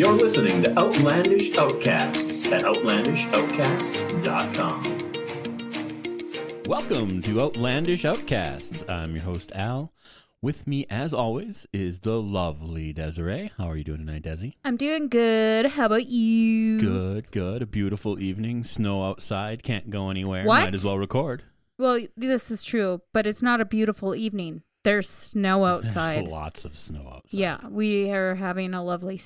You're listening to Outlandish Outcasts at outlandishoutcasts.com. Welcome to Outlandish Outcasts. I'm your host, Al. With me, as always, is the lovely Desiree. How are you doing tonight, Desi? I'm doing good. How about you? Good, good. A beautiful evening. Snow outside. Can't go anywhere. What? Might as well record. Well, this is true, but it's not a beautiful evening. There's snow outside. There's lots of snow outside. yeah, we are having a lovely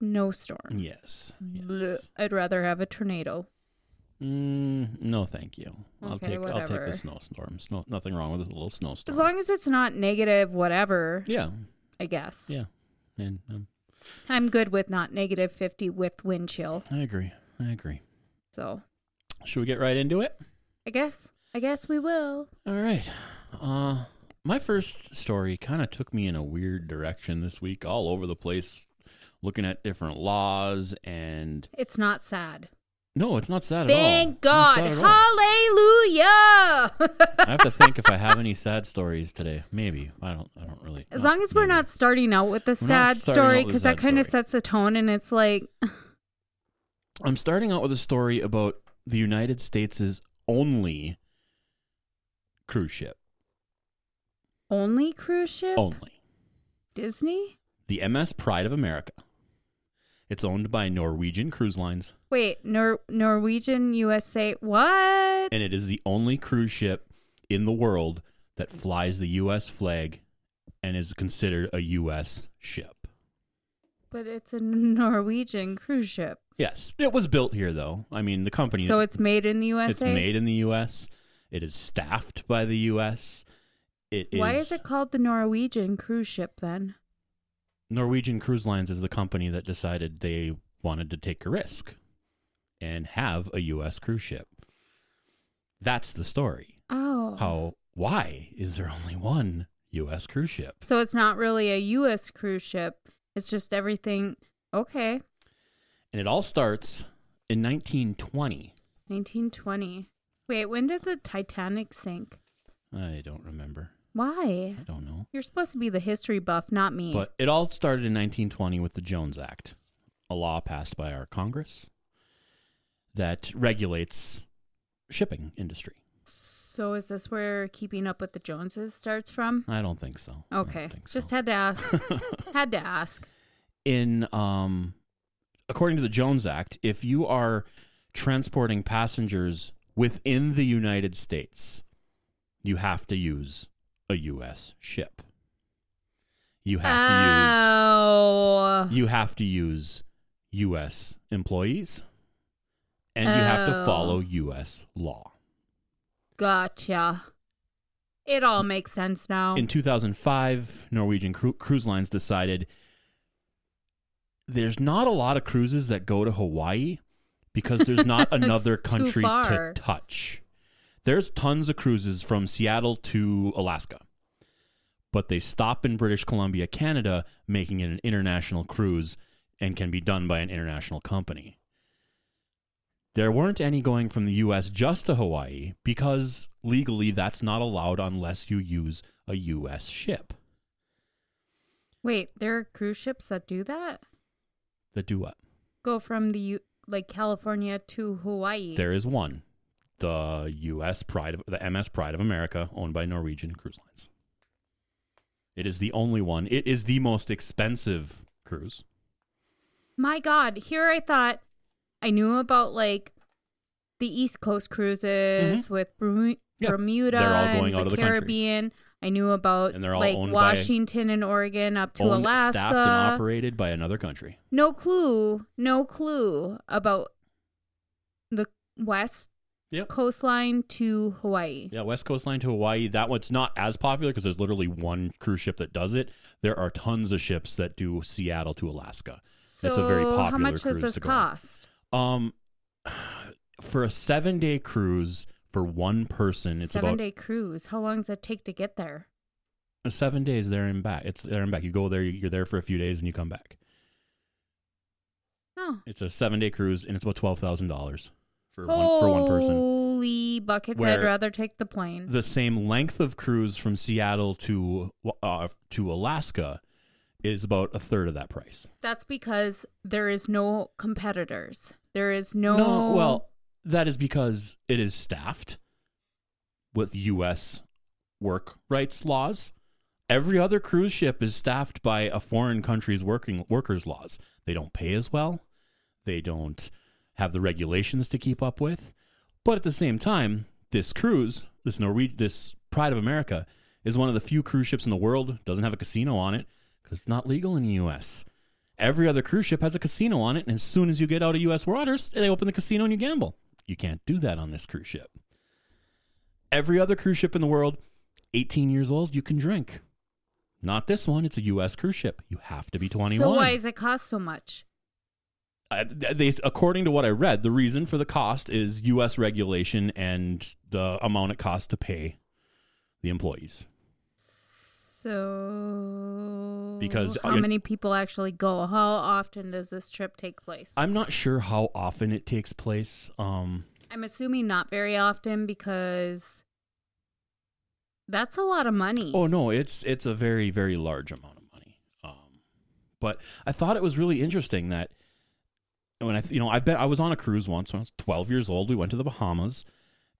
snowstorm. Yes. Yes. I'd rather have a tornado. Mm, no, thank you. I'll Okay, take I'll take the snowstorm. Snow, nothing wrong with a little snowstorm. As long as it's not negative, whatever, yeah, I guess. yeah. And um, I'm good with not negative 50 with wind chill. I agree. I agree. So Should we get right into it? I guess, I guess we will. All right. Uh my first story kind of took me in a weird direction this week, all over the place, looking at different laws and It's not sad. no, it's not sad at all. Thank God. sad at all. Hallelujah. I have to think if I have any sad stories today. Maybe I don't. I don't really. As long as we're not starting out with the We're sad story, because that kind of sets a tone, and it's like, I'm starting out with a story about the United States' only cruise ship. only cruise ship? Only Disney? the MS Pride of America. It's owned by Norwegian Cruise Lines. Wait, Nor- Norwegian USA. What? and it is the only cruise ship in the world that flies the U.S. flag and is considered a U.S. ship. But it's a Norwegian cruise ship. Yes, it was built here, though. I mean, the company. So it's made in the USA? it's made in the U.S. It is staffed by the U.S. It is. Why is it called the Norwegian cruise ship then? Norwegian Cruise Lines is the company that decided they wanted to take a risk and have a U.S. cruise ship. That's the story. Oh. How? Why is there only one U.S. cruise ship? So it's not really a U.S. cruise ship. It's just everything. Okay. And it all starts in 1920. 1920. Wait, when did the Titanic sink? I don't remember. Why? I don't know. You're supposed to be the history buff, not me. But it all started in 1920 with the Jones Act, a law passed by our Congress that regulates shipping industry. So is this where Keeping Up with the Joneses starts from? I don't think so. Okay. think Just had to ask. had to ask. in um according to the Jones Act, if you are transporting passengers within the United States, you have to use a US ship. You have Oh. to use you have to use oh. US employees and you have to Oh. follow US law. Gotcha. It all makes sense now. In 2005, Norwegian Cru- Cruise Lines decided there's not a lot of cruises that go to Hawaii because there's not another It's too country to far. touch. There's tons of cruises from Seattle to Alaska, but they stop in British Columbia, Canada, making it an international cruise and can be done by an international company. There weren't any going from the US just to Hawaii because legally that's not allowed unless you use a US ship. Wait, there are cruise ships that do that? That do what? Go from the U- like California to Hawaii. There is one. The US Pride of the MS Pride of America owned by Norwegian Cruise Lines. It is the only one. It is the most expensive cruise. My God, here I thought I knew about like the East Coast cruises with Mm-hmm. Yeah, Bermuda they're all going and out the of the country. Caribbean. I knew about And they're all like owned by- Washington and Oregon up to Owned, Alaska. staffed and operated by another country. no clue, no clue about the west Yep. coastline to Hawaii. Yeah, West Coastline to Hawaii. That one's not as popular because there's literally one cruise ship that does it. There are tons of ships that do Seattle to Alaska. So It's a very how popular much cruise does this on. cost? Um, for a seven day cruise for one person, it's Seven about day cruise. How long does it take to get there? seven days there and back. It's there and back. You go there, you're there for a few days, and you come back. Oh, It's a seven day cruise, and it's about twelve thousand dollars for one for one person. Holy buckets! I'd Where rather take the plane. The same length of cruise from Seattle to uh, to Alaska is about a third of that price. That's because there is no competitors. There is no. No, well, that is because it is staffed with U.S. work rights laws. Every other cruise ship is staffed by a foreign country's working workers' laws. They don't pay as well. They don't have the regulations to keep up with. But at the same time, this cruise, this Norwe- this Pride of America, is one of the few cruise ships in the world doesn't have a casino on it because it's not legal in the U.S. Every other cruise ship has a casino on it, and as soon as you get out of U.S. waters, they open the casino and you gamble. You can't do that on this cruise ship. Every other cruise ship in the world, 18 years old, you can drink. Not this one. It's a U.S. cruise ship. You have to be 21. So why does it cost so much? Uh, they, according to what I read, the reason for the cost is U.S. regulation and the amount it costs to pay the employees. So Because, how uh, many people actually go? How often does this trip take place? I'm not sure how often it takes place. Um, I'm assuming not very often because that's a lot of money. Oh no, it's it's a very very large amount of money. Um, but I thought it was really interesting that when I you know I bet I was on a cruise once when I was 12 years old. We went to the Bahamas,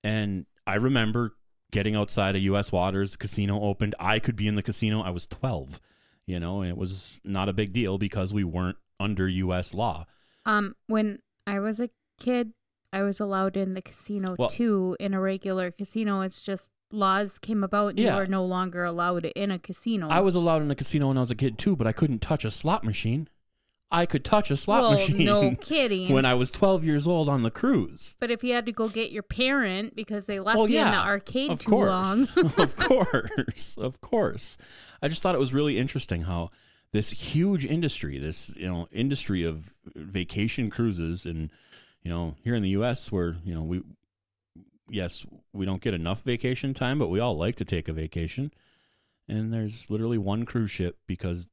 and I remember getting outside of U.S. waters. Casino opened. I could be in the casino. I was 12, you know, and it was not a big deal because we weren't under U.S. law. Um, when I was a kid, I was allowed in the casino Well- too. In a regular casino, it's just laws came about. And Yeah. You are no longer allowed in a casino. I was allowed in a casino when I was a kid too, but I couldn't touch a slot machine. I could touch a slot well, machine. no kidding. when I was 12 years old on the cruise. but if you had to go get your parent because they left Well, you in the arcade of too course. long, of course, of course. I just thought it was really interesting how this huge industry, this you know industry of vacation cruises, and you know here in the U.S. where you know we, yes, we don't get enough vacation time, but we all like to take a vacation, and there's literally one cruise ship because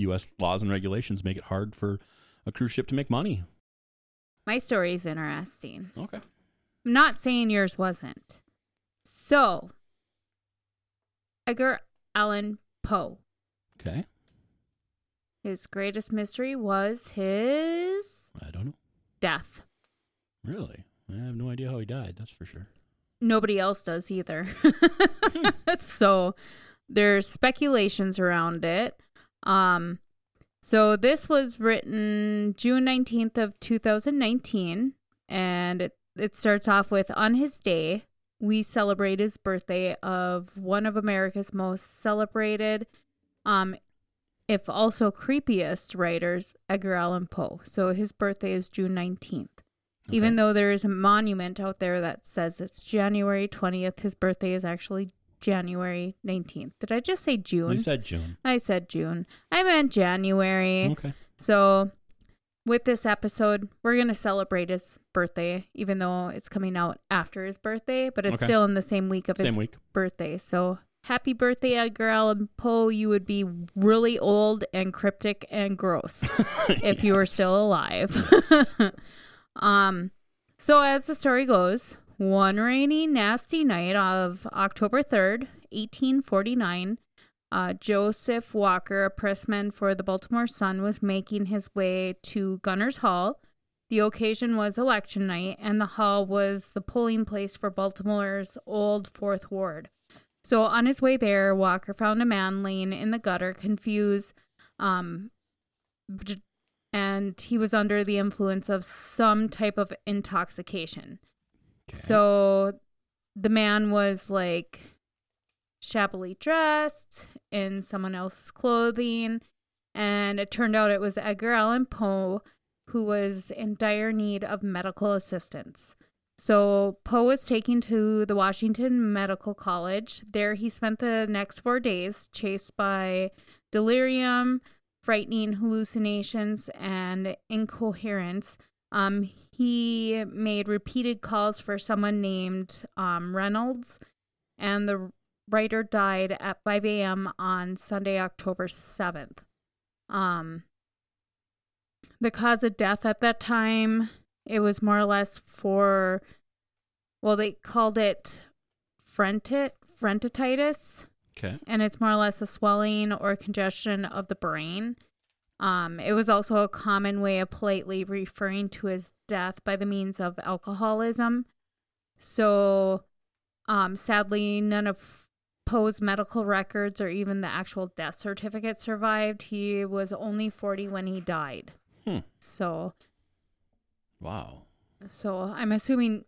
U.S. laws and regulations make it hard for a cruise ship to make money. my story is interesting. Okay. I'm not saying yours wasn't. So, Edgar Allan Poe. Okay. His greatest mystery was his I don't know. death. Really, I have no idea how he died. That's for sure. Nobody else does either. so there's speculations around it. Um so this was written June 19th of 2019 and it, it starts off with on his day we celebrate his birthday of one of America's most celebrated um if also creepiest writers Edgar Allan Poe. So his birthday is June 19th. Even though there is a monument out there that says it's January 20th, his birthday is actually January 19th. Did I just say June? You said June. I said June. I meant January. Okay. So, with this episode, we're going to celebrate his birthday, even though it's coming out after his birthday, but it's Okay. still in the same week of Same his week. birthday. So, happy birthday, Edgar Allan Poe. You would be really old and cryptic and gross if you were still alive. um, so as the story goes, one rainy, nasty night of October 3rd, 1849, uh, Joseph Walker, a pressman for the Baltimore Sun, was making his way to Gunners Hall. The occasion was election night, and the hall was the polling place for Baltimore's old Fourth Ward. So on his way there, Walker found a man laying in the gutter, confused, um, and he was under the influence of some type of intoxication. So the man was like shabbily dressed in someone else's clothing, and it turned out it was Edgar Allan Poe who was in dire need of medical assistance. So Poe was taken to the Washington Medical College. There he spent the next four days chased by delirium, frightening hallucinations, and incoherence. Um, he made repeated calls for someone named um, Reynolds, and the writer died at 5 a.m. on Sunday, October 7th. Um, the cause of death at that time, it was more or less for, well, they called it frentit. Okay. and it's more or less a swelling or congestion of the brain. Um, it was also a common way of politely referring to his death by the means of alcoholism. So, um, sadly, none of Poe's medical records or even the actual death certificate survived. He was only 40 when he died. Hmm. So, Wow. so I'm assuming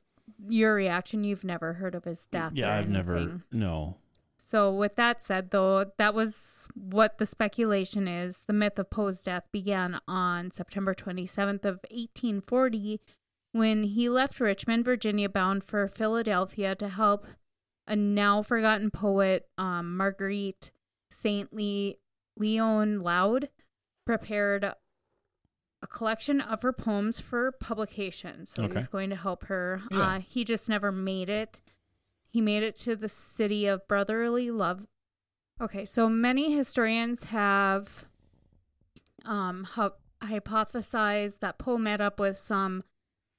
your reaction, you've never heard of his death. Yeah, I've never. No. So, with that said, though, that was what the speculation is. The myth of Poe's death began on September 27th of 1840 when he left Richmond, Virginia, bound for Philadelphia to help a now forgotten poet, um, Marguerite Saint Le- Leon Loud, prepared a collection of her poems for publication. So Okay. he was going to help her. Yeah. Uh, he just never made it. He made it to the city of brotherly love. Okay, so many historians have um, hu- hypothesized that Poe met up with some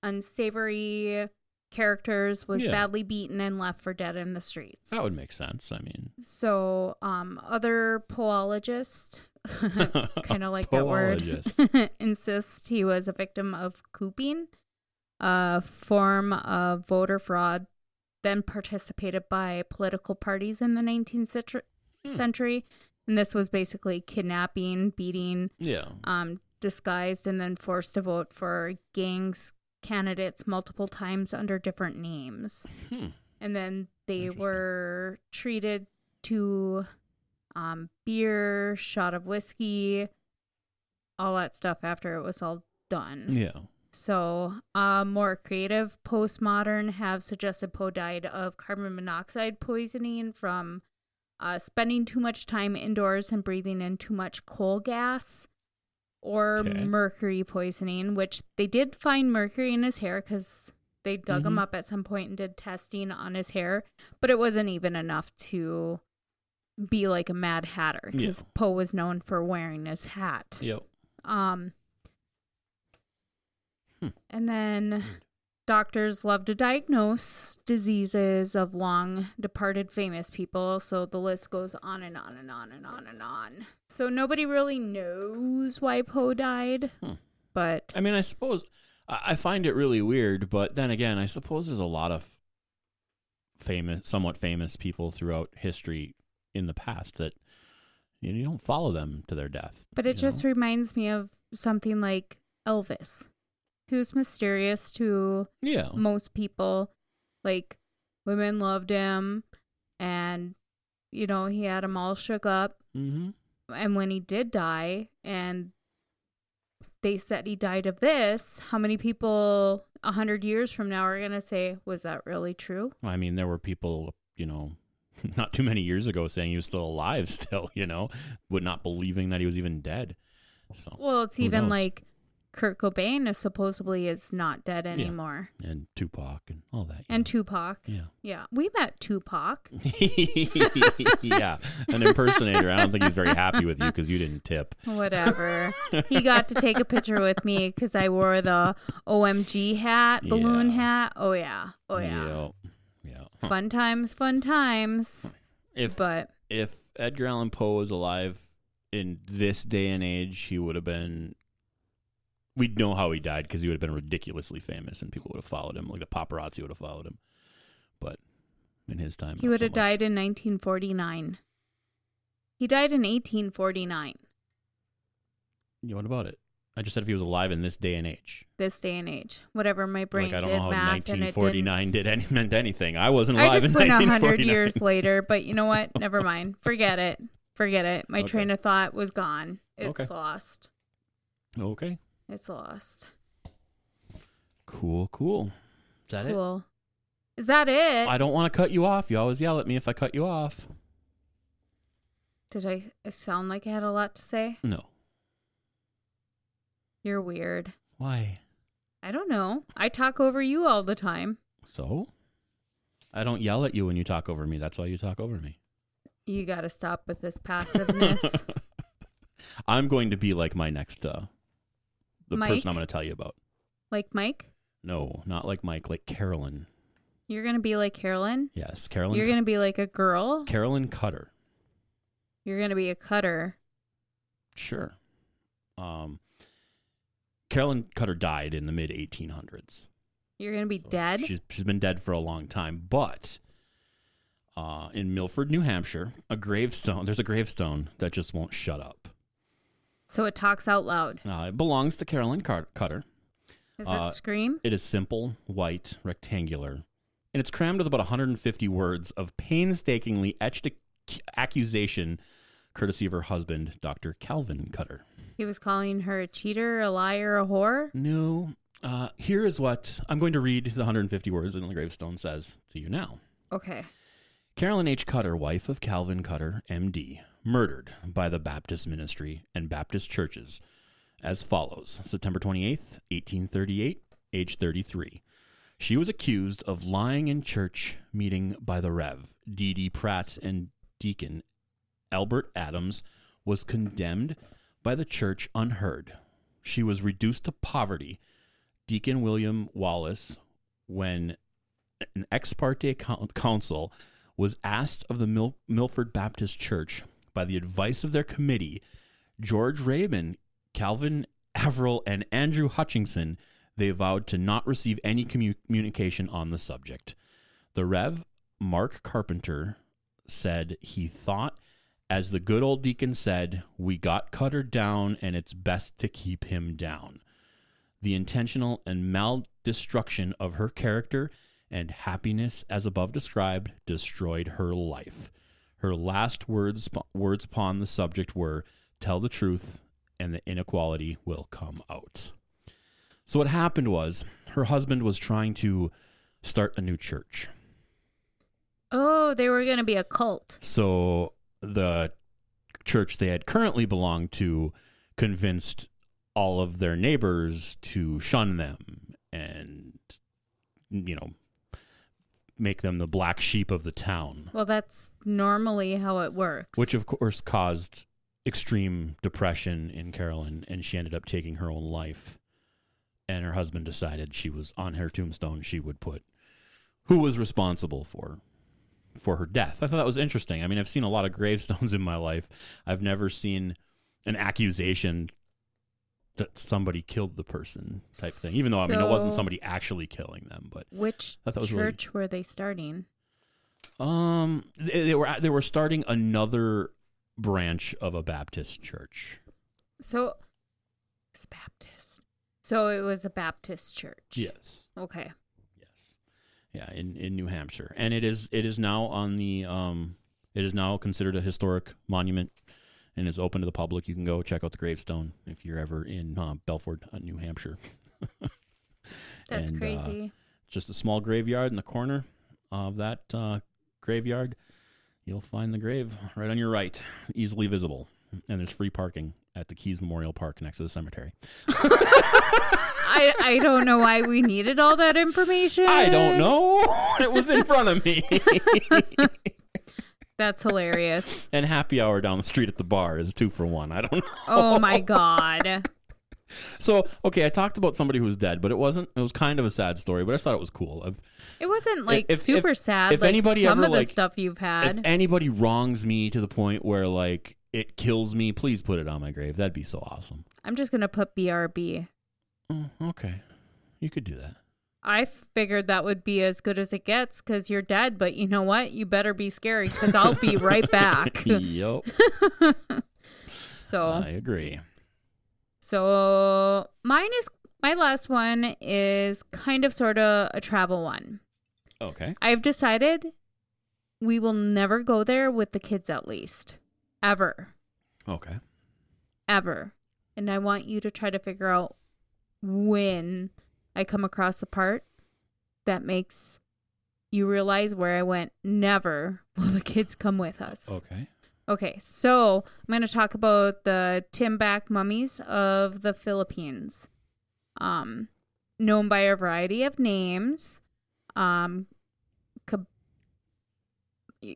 unsavory characters, was Yeah. badly beaten, and left for dead in the streets. That would make sense. I mean, So, um, other poologists, kind of like that word, Poologist. insist he was a victim of cooping, a form of voter fraud, then participated by political parties in the 19th century. Hmm. And this was basically kidnapping, beating, yeah. um, disguised, and then forced to vote for gangs candidates multiple times under different names Hmm. and then they were treated to um, beer, shot of whiskey, all that stuff after it was all done. Yeah. So, uh, more creative postmodern have suggested Poe died of carbon monoxide poisoning from uh, spending too much time indoors and breathing in too much coal gas, or Okay. mercury poisoning, which they did find mercury in his hair because they dug him Mhm. up at some point and did testing on his hair, but it wasn't even enough to be like a Mad Hatter because Yeah. Poe was known for wearing his hat. Yep. Um, Hmm. and then doctors love to diagnose diseases of long departed famous people. So the list goes on and on and on and on and on. So nobody really knows why Poe died, Hmm. but I mean, I suppose I I find it really weird, but then again, I suppose there's a lot of famous, somewhat famous people throughout history in the past that you, know, you don't follow them to their death. but it just know? reminds me of something like Elvis, who's mysterious to yeah, most people like women loved him and you know he had them all shook up mm-hmm. and when he did die and they said he died of this how many people a hundred years from now are gonna say was that really true I mean, there were people, you know, not too many years ago saying he was still alive, still, you know, would not believing that he was even dead. So, well it's even knows? like kurt cobain is supposedly is not dead anymore and Tupac and all that. and know. tupac yeah. yeah we met tupac yeah, an impersonator. I don't think he's very happy with you because you didn't tip. Whatever. he got to take a picture with me because I wore the OMG hat, balloon Yeah. hat. Oh yeah, oh yeah. Yeah. yeah. Fun times, fun times. If But if Edgar Allan Poe was alive in this day and age, he would have been. We'd know how he died because he would have been ridiculously famous, and people would have followed him. Like the paparazzi would have followed him. But in his time, he would have much. died in 1949. He died in 1849. Yeah, what about it? I just said if he was alive in this day and age. This day and age, whatever my brain like I don't did know how math and it didn't. 1949 did any, meant anything. I wasn't alive. I just in went a 1949. hundred years later, but you know what? Never mind. Forget it. Forget it. My Okay. train of thought was gone. It's Okay. lost. Okay. It's lost. Cool. Cool. Is that it? Cool. Is that it? I don't want to cut you off. You always yell at me if I cut you off. Did I sound like I had a lot to say? No. You're weird. Why? I don't know. I talk over you all the time. So? I don't yell at you when you talk over me. That's why you talk over me. You got to stop with this passiveness. I'm going to be like my next uh the Mike? person I'm going to tell you about. like Mike, No, not like Mike, like Carolyn. you're going to be like Carolyn. Yes, Carolyn. You're going to be like a girl. Carolyn Cutter. You're gonna be a cutter. Sure. Um, Carolyn Cutter died in the mid 1800s. You're gonna be dead. She's she's been dead for a long time, but uh, in Milford, New Hampshire, a gravestone. There's a gravestone that just won't shut up. So it talks out loud. Uh, it belongs to Carolyn Car- Cutter. Does Uh, it scream? It is simple, white, rectangular, and it's crammed with about 150 words of painstakingly etched ac- accusation, courtesy of her husband, Dr. Calvin Cutter. He was calling her a cheater, a liar, a whore. No, uh, here is what I'm going to read the 150 words in the gravestone says to you now. Okay. Carolyn H. Cutter, wife of Calvin Cutter, M.D., murdered by the Baptist ministry and Baptist churches as follows September 28th, 1838, age 33. She was accused of lying in church meeting by the Rev. D.D. Pratt and Deacon Albert Adams was condemned by the church unheard. She was reduced to poverty. Deacon William Wallace, when an ex parte council was asked of the Mil- Milford Baptist Church by the advice of their committee, George Raymond, Calvin Averill, and Andrew Hutchinson, they vowed to not receive any commu- communication on the subject. The Rev. Mark Carpenter said he thought, as the good old deacon said, we got Cutter down and it's best to keep him down. The intentional and maldestruction of her character and happiness as above described destroyed her life. Her last words words upon the subject were tell the truth and the inequality will come out. So what happened was her husband was trying to start a new church. Oh, they were gonna be a cult. So the church they had currently belonged to convinced all of their neighbors to shun them and you know make them the black sheep of the town Well, that's normally how it works. which of course caused extreme depression in Carolyn and she ended up taking her own life and her husband decided she was on her tombstone she would put who was responsible for for her death. I thought that was interesting. I mean, I've seen a lot of gravestones in my life. I've never seen an accusation that somebody killed the person type thing. Even though I mean it wasn't somebody actually killing them, but which thought that was really- church were they starting? um they, they were they were starting another branch of a Baptist church. So it's Baptist. So it was a Baptist church. Yes. Okay. Yes. Yeah, in, in New Hampshire. And it is it is now on the um it is now considered a historic monument and is open to the public. You can go check out the gravestone if you're ever in uh, Belford, uh, New Hampshire. That's And, uh, crazy. just a small graveyard in the corner of that uh, graveyard. You'll find the grave right on your right, easily visible. And there's free parking at the Keyes Memorial Park next to the cemetery. I I don't know why we needed all that information. I don't know. It was in front of me. That's hilarious. and happy hour down the street at the bar is two for one. I don't know. Oh my god. So, okay, I talked about somebody who was dead, but it wasn't. It was kind of a sad story, but I thought it was cool. If, It wasn't like If- if- super sad if like anybody some ever, of the like- stuff you've had, if anybody wrongs me to the point where like it kills me, please put it on my grave. That'd be so awesome. I'm just gonna put BRB. Oh, mm, okay, you could do that. I figured that would be as good as it gets because you're dead, but you know what? You better be scary because I'll be right back. yep, so, I agree. so mine is my last one is kind of sort of a travel one. Okay, I've decided we will never go there with the kids at least. Ever. okay. Ever. And I want you to try to figure out when I come across the part that makes you realize where I went. Never will the kids come with us. Okay. Okay, so I'm going to talk about the Timbac mummies of the Philippines. Um, known by a variety of names. Um,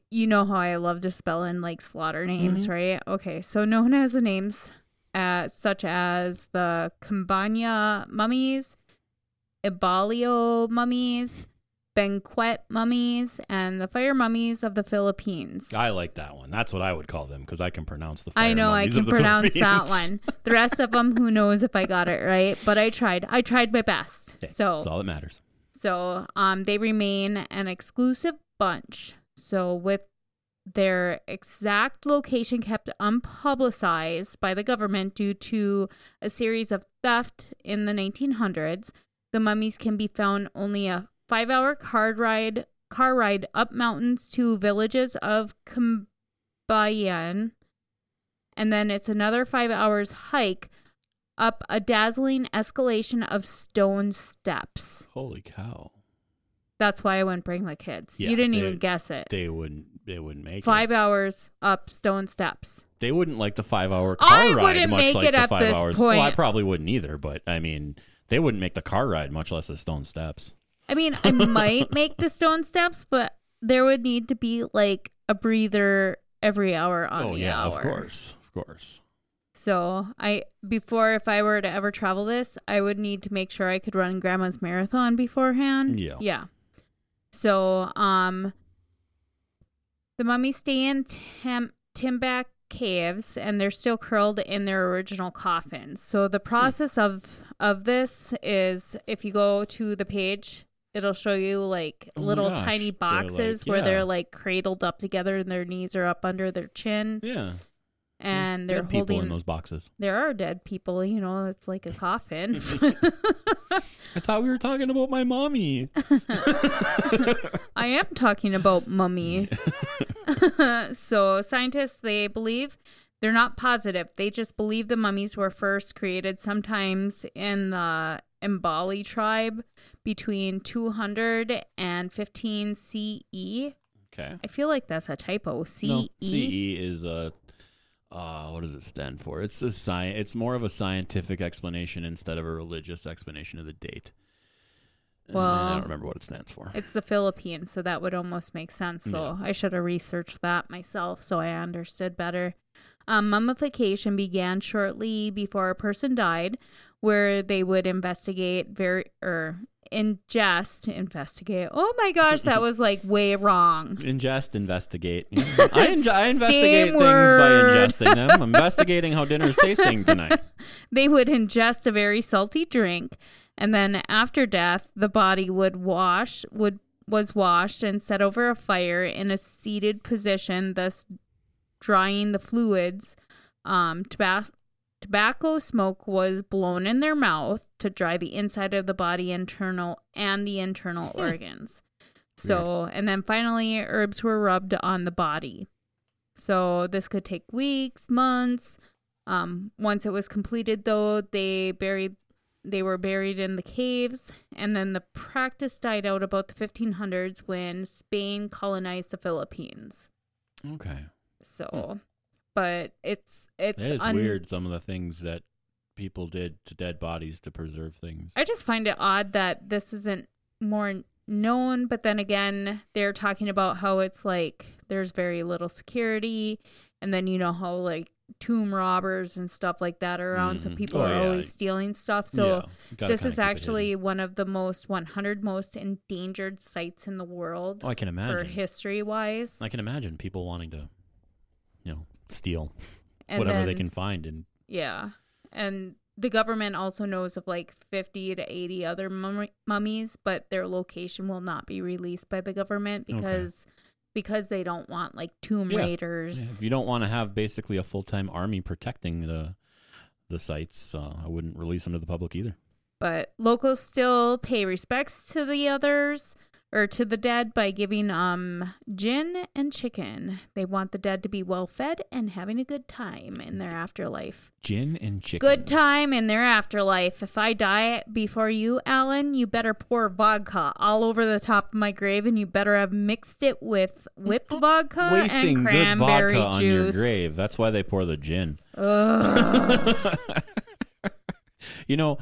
you know how I love to spell in like slaughter names, Mhm. right? Okay, so known as the names uh, such as the Kambanya mummies, Ibaloi mummies, Benguet mummies and the fire mummies of the Philippines. I like that one. That's what I would call them because I can pronounce the. Fire I know I can pronounce that one. The rest of them, who knows if I got it right? But I tried. I tried my best. Okay, So that's all that matters. So um, they remain an exclusive bunch. So with their exact location kept unpublicized by the government due to a series of theft in the 1900s, the mummies can be found only a five-hour car ride car ride up mountains to villages of Kabayan, and then it's another five hours hike up a dazzling escalation of stone steps. Holy cow! That's why I wouldn't bring the kids. Yeah, you didn't they- even guess it. They wouldn't. They wouldn't make Five it. hours up stone steps. They wouldn't like the five-hour car I ride. wouldn't much make like it the at five this hours. Well, I probably wouldn't either. But I mean, they wouldn't make the car ride, much less the stone steps. I mean, I might make the stone steps, but there would need to be like a breather every hour on oh the yeah, hour. of course, of course. So I before if I were to ever travel this, I would need to make sure I could run grandma's marathon beforehand. Yeah. Yeah. So um the mummies stay in Tim- Timbac caves and they're still curled in their original coffins. So the process of of this is if you go to the page It'll show you like Oh little gosh. tiny They're, like- boxes where yeah. they're like cradled up together and their knees are up under their chin Yeah, and they're Dead people holding in those boxes. there are dead people, you know, it's like a coffin. I thought we were talking about my mommy. I am talking about mummy. so scientists they believe they're not positive. They just believe the mummies were first created sometimes in the Ibaloi tribe between 200 and 15 CE. Okay. I feel like that's a typo. CE. No, CE is a. Uh, what does it stand for? It's a sci- It's more of a scientific explanation instead of a religious explanation of the date. And I don't remember what it stands for. It's the Philippines, so that would almost make sense. So I should have researched that myself so I understood better. Um, mummification began shortly before a person died, where they would investigate very or ingest investigate. Oh my gosh, that was like way wrong. Ingest, investigate. I, enj- I investigate things word. by ingesting them. I'm investigating how dinner's tasting tonight. They would ingest a very salty drink, and then after death, the body would wash would was washed and set over a fire in a seated position, thus drying the fluids. Um, tobac- tobacco smoke was blown in their mouth to dry the inside of the body, internal and the internal organs. So, and then finally, herbs were rubbed on the body. So this could take weeks, months. Um, once it was completed, though, they buried they were buried in the caves, and then the practice died out about the 1500s when Spain colonized the Philippines. Okay. So, but it's it's It is un- weird some of the things that people did to dead bodies to preserve things. I just find it odd that this isn't more known, but then again, they're talking about how it's like there's very little security, and then you know how like tomb robbers and stuff like that are around, so Mhm. people Oh, are yeah. always stealing stuff. So Yeah, this is actually one of the most 100 most endangered sites in the world Oh, I can imagine for imagine. history wise. I can imagine people wanting to, you know, steal and whatever they can find and Yeah. And the government also knows of like 50 to 80 other mummy- mummies, but their location will not be released by the government Okay. because because they don't want like tomb Yeah. raiders. Yeah, if you don't want to have basically a full time army protecting the the sites, uh, I wouldn't release them to the public either. But locals still pay respects to the others or to the dead by giving um gin and chicken. They want the dead to be well fed and having a good time in their afterlife. Gin and chicken. Good time in their afterlife. If I die before you, Alan, you better pour vodka all over the top of my grave and you better have mixed it with whipped vodka Wasting and good cranberry vodka on your grave. That's why they pour the gin. You know,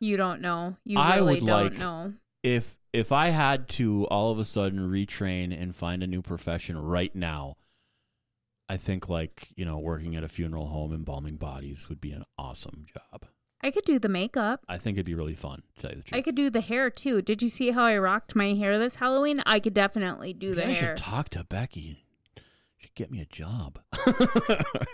you don't know. You I really would don't like- know. if if I had to all of a sudden retrain and find a new profession right now, I think like, you know, working at a funeral home embalming bodies would be an awesome job. I could do the makeup. I think it'd be really fun. To tell you the truth. I could do the hair too. Did you see how I rocked my hair this Halloween? I could definitely do the I hair. should talk to Becky. She'd get me a job.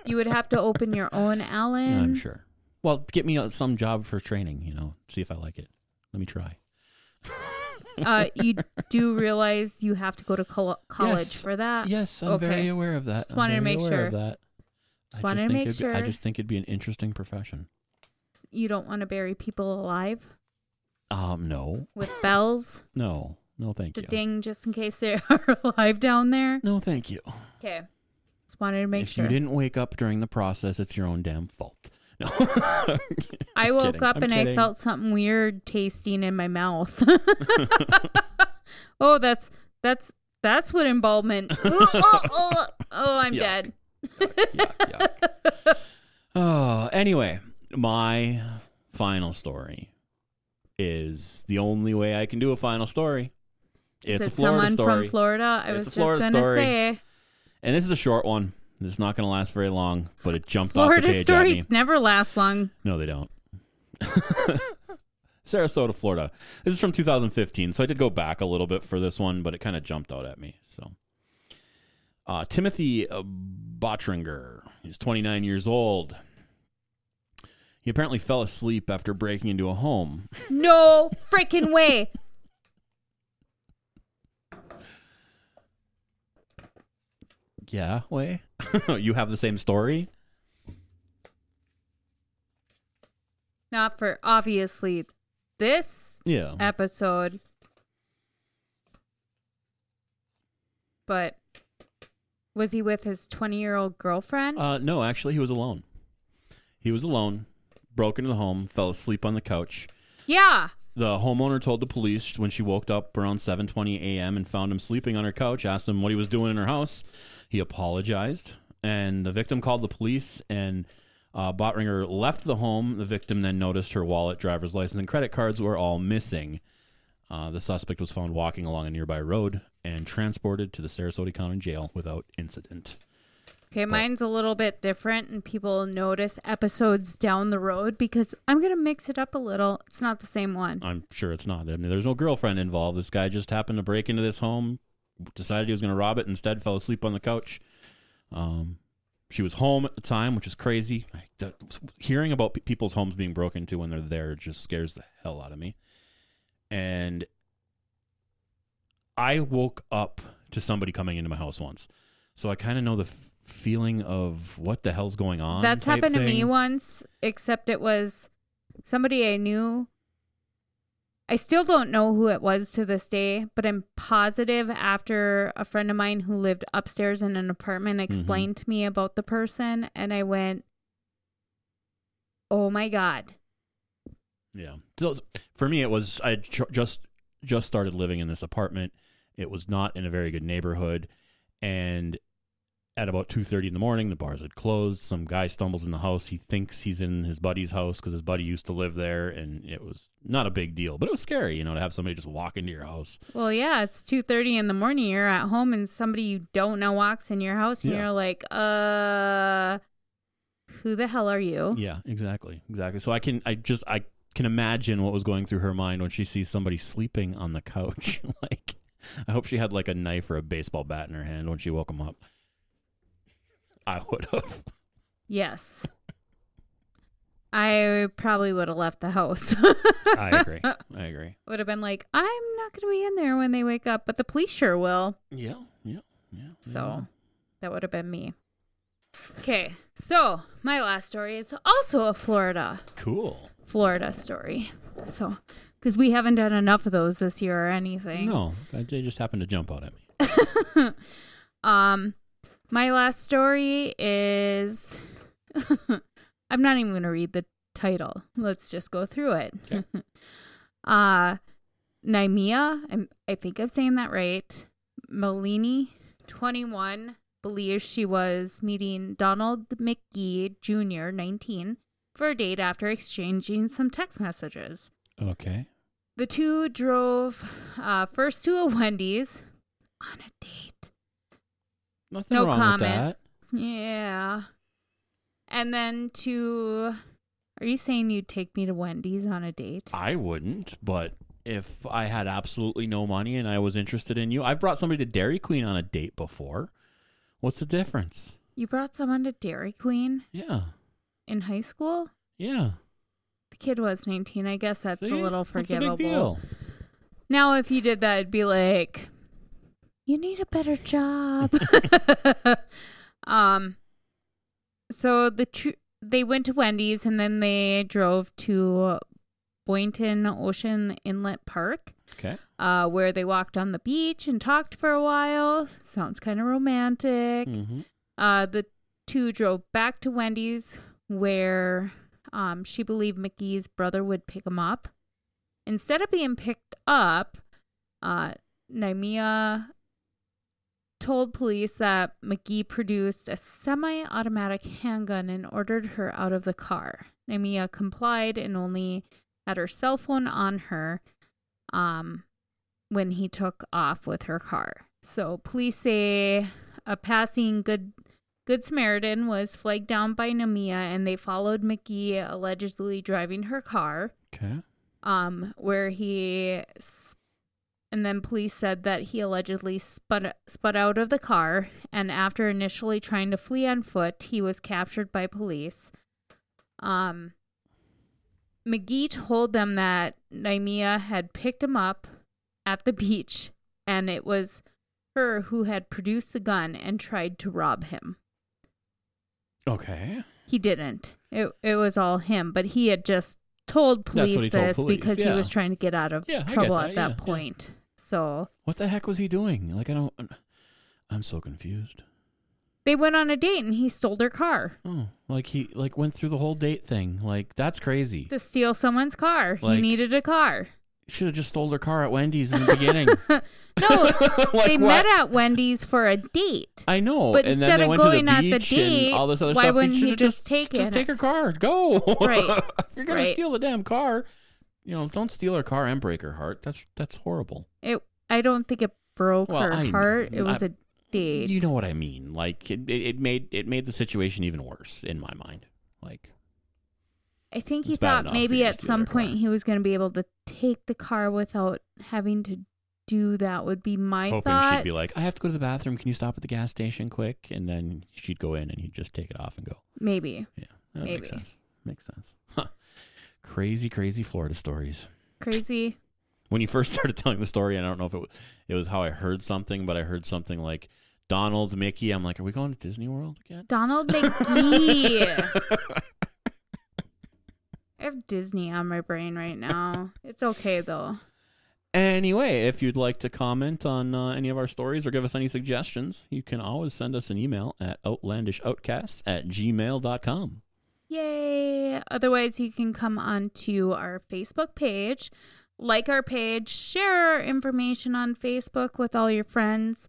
You would have to open your own Allen. Yeah, I'm sure. Well, get me uh, some job for training. You know, see if I like it. Let me try. Uh, you do realize you have to go to col- college Yes. for that. Yes, I'm okay. very aware of that. Just I'm wanted to make aware sure. Of that. Just I wanted to make it'd be- I just think it'd be an interesting profession. You don't want to bury people alive Um, no, with bells no, no, thank you. to you. ding just in case they are alive down there. No, thank you. Okay. Just wanted to make if sure. you didn't wake up during the process, it's your own damn fault. No. I woke kidding. up I'm and I felt something weird tasting in my mouth. oh, that's that's that's what embalmment. Ooh, oh, oh, oh, I'm Yuck. dead. Yuck, yuck. Oh, anyway, my final story is the only way I can do a final story. Is It's it a Florida someone story. from Florida? I It's was just Florida gonna story. say And this is a short one. This is not going to last very long, but it jumped off the Florida page at me. stories never last long. No, they don't. Sarasota, Florida. This is from 2015, so I did go back a little bit for this one, but it kind of jumped out at me. So, uh, Timothy uh, Bottringer, he's 29 years old. He apparently fell asleep after breaking into a home. No freaking way. Yeah, way. you have the same story? Not for obviously this Yeah. episode, but was he with his 20 year old girlfriend? Uh, no, actually, he was alone. He was alone, broke into the home, fell asleep on the couch. yeah. The homeowner told the police when she woke up around 7:20 a.m. and found him sleeping on her couch. Asked him what he was doing in her house. He apologized, and the victim called the police. And uh, Botringer left the home. The victim then noticed her wallet, driver's license, and credit cards were all missing. Uh, the suspect was found walking along a nearby road and transported to the Sarasota County Jail without incident. Okay, mine's a little bit different, and people notice episodes down the road because I'm going to mix it up a little. It's not the same one. I'm sure it's not. I mean, there's no girlfriend involved. This guy just happened to break into this home, decided he was going to rob it, instead fell asleep on the couch. Um, she was home at the time, which is crazy. I, hearing about pe- people's homes being broken into when they're there just scares the hell out of me. And I woke up to somebody coming into my house once, so I kind of know the f- feeling of what the hell's going on. That's happened to me once, except it was somebody I knew. I still don't know who it was to this day, but I'm positive after a friend of mine who lived upstairs in an apartment Mm-hmm. explained to me about the person, and I went, "Oh my god!" Yeah. So for me, it was I just just started living in this apartment. It was not in a very good neighborhood, and at about two thirty in the morning, the bars had closed. Some guy stumbles in the house. He thinks he's in his buddy's house because his buddy used to live there, and it was not a big deal, but it was scary, you know, to have somebody just walk into your house. Well, yeah, it's two thirty in the morning. You're at home, and somebody you don't know walks in your house, and Yeah. you're like, "Uh, who the hell are you?" Yeah, exactly, exactly. So I can, I just, I can imagine what was going through her mind when she sees somebody sleeping on the couch. like, I hope she had like a knife or a baseball bat in her hand when she woke him up. I would have. Yes. I probably would have left the house. I agree. I agree. would have been like, I'm not going to be in there when they wake up, but the police sure will. Yeah, yeah, yeah. So that would have been me. Okay, so my last story is also a Florida, cool. Florida story. So, because we haven't done enough of those this year or anything. No, they just happened to jump out at me. Um, my last story is I'm not even going to read the title. Let's just go through it. Okay. uh, Naimia, I'm, I think I'm saying that right. Malini, 21, believes she was meeting Donald McGee Jr., 19, for a date after exchanging some text messages. Okay. The two drove uh, first to a Wendy's on a date. Nothing No wrong comment. with that. Yeah. And then to Are you saying you'd take me to Wendy's on a date? I wouldn't, but if I had absolutely no money and I was interested in you, I've brought somebody to Dairy Queen on a date before. What's the difference? You brought someone to Dairy Queen Yeah. in high school? Yeah. The kid was 19. I guess that's See? a little forgivable. big deal? Now, if you did that, it'd be like, you need a better job. um, so the tr- they went to Wendy's and then they drove to Boynton Ocean Inlet Park, Okay. uh, where they walked on the beach and talked for a while. Sounds kind of romantic. Mm-hmm. Uh, the two drove back to Wendy's, where um, she believed Mickey's brother would pick him up. Instead of being picked up, uh, Naimia told police that McGee produced a semi automatic handgun and ordered her out of the car. Naimia complied and only had her cell phone on her um, when he took off with her car. So police say a passing good Good Samaritan was flagged down by Naimia and they followed McGee allegedly driving her car Okay. um, where he, s- and then police said that he allegedly spun spun out of the car, and after initially trying to flee on foot, he was captured by police. Um, McGee told them that Naimia had picked him up at the beach, and it was her who had produced the gun and tried to rob him. Okay. He didn't. It it was all him, but he had just told police told this police, because yeah. he was trying to get out of Yeah, trouble that, at that yeah. point. So What the heck was he doing? Like I don't. I'm so confused. they went on a date and he stole their car Oh, like he like went through the whole date thing. Like that's crazy. to steal someone's car. Like- he needed a car. Should have just stole their car at Wendy's in the beginning. No, Like they what? met at Wendy's for a date. I know. But and instead then they of went going to the at the beach date, and all this other why stuff. wouldn't he should've just take it? Just it? take her car. Go. Right. if you're gonna Right. steal the damn car, you know, don't steal her car and break her heart. That's that's horrible. It. I don't think it broke Well, her I know. heart. It was I- a date. You know what I mean? Like it, it, made it made the situation even worse in my mind. Like I think he thought maybe for you to at some point car. he was going to be able to take the car without having to do that. Would be my hoping thought. she'd be like, I have to go to the bathroom. Can you stop at the gas station quick? And then she'd go in and he'd just take it off and go. maybe Yeah, that makes sense. Makes sense. Huh. Crazy, crazy Florida stories. crazy. when you first started telling the story, I don't know if it was, it was how I heard something, but I heard something like Donald, Mickey. I'm like, are we going to Disney World again? Donald Mickey. I have Disney on my brain right now. It's okay though. Anyway, if you'd like to comment on uh, any of our stories or give us any suggestions, you can always send us an email at outlandishoutcasts at gmail.com. Yay! Otherwise, you can come on to our Facebook page, like our page, share our information on Facebook with all your friends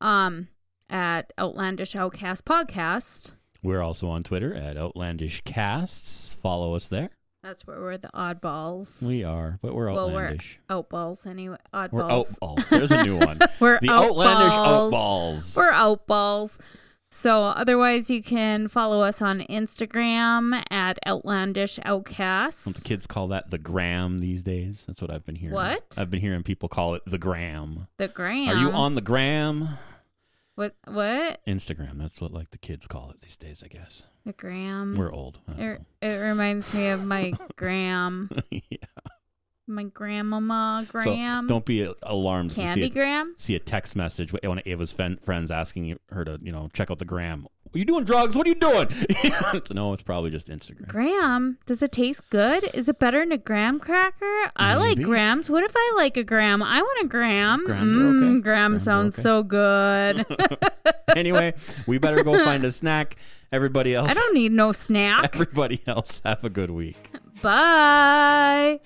um, at Outlandish Outcast Podcast. We're also on Twitter at Outlandish Casts. Follow us there. That's where we're the oddballs. We are, but we're Well, we're outlandish. outballs anyway. Oddballs. We're outballs. There's a new one. We're The outballs. outlandish outballs. We're outballs. So otherwise, you can follow us on Instagram at Outlandish Outcast. Don't the kids call that the gram these days? That's what I've been hearing. What? I've been hearing people call it the gram. The gram. Are you on the gram? What? What? Instagram. That's what like the kids call it these days, I guess. The gram. We're old. It, it reminds me of my gram, yeah. My grandmama Graham. So don't be alarmed if you see Candy a, gram. see a text message with one of Ava's fen- friends asking her to, you know, check out the gram. Are you doing drugs? What are you doing? no, it's probably just Instagram. Graham. Does it taste good? Is it better than a graham cracker? I like Maybe. grams. What if I like a gram? I want a gram. Grams are okay. Mm, Grams are sounds okay. so good. anyway, we better go find a snack. Everybody else, I don't need no snack. everybody else, have a good week. Bye.